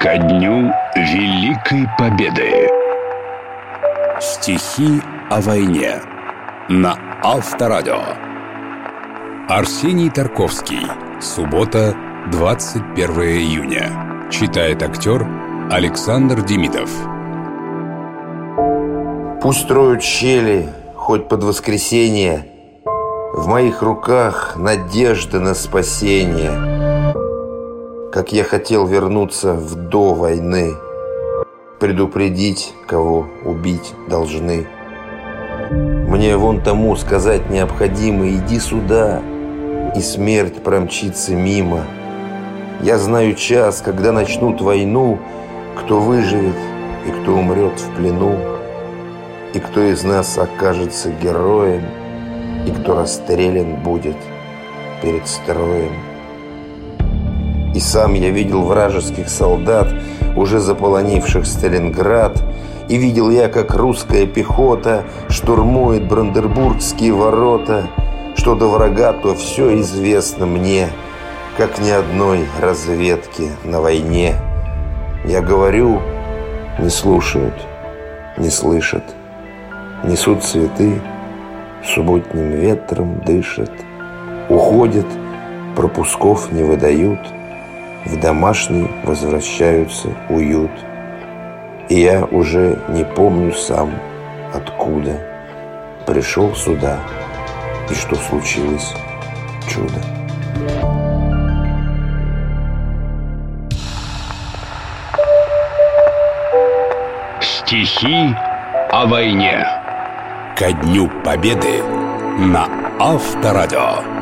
Ко дню Великой Победы. Стихи о войне на Авторадио. Арсений Тарковский. Суббота, 21 июня. Читает актер Александр Демидов. Пусть строят щели, хоть под воскресенье. В моих руках надежда на спасение Как я хотел вернуться в до войны Предупредить, кого убить должны Мне вон тому сказать необходимо Иди сюда, и смерть промчится мимо Я знаю час, когда начнут войну Кто выживет и кто умрет в плену и кто из нас окажется героем, И кто расстрелян будет перед строем. И сам я видел вражеских солдат, Уже заполонивших Сталинград, И видел я, как русская пехота Штурмует Брандербургские ворота, Что до врага, то все известно мне, Как ни одной разведки на войне. Я говорю, не слушают, не слышат. Несут цветы, субботним ветром дышат, Уходят, пропусков не выдают, В домашний возвращаются уют. И я уже не помню сам, откуда Пришел сюда, и что случилось чудо. Стихи о войне Ко дню Победы на Авторадио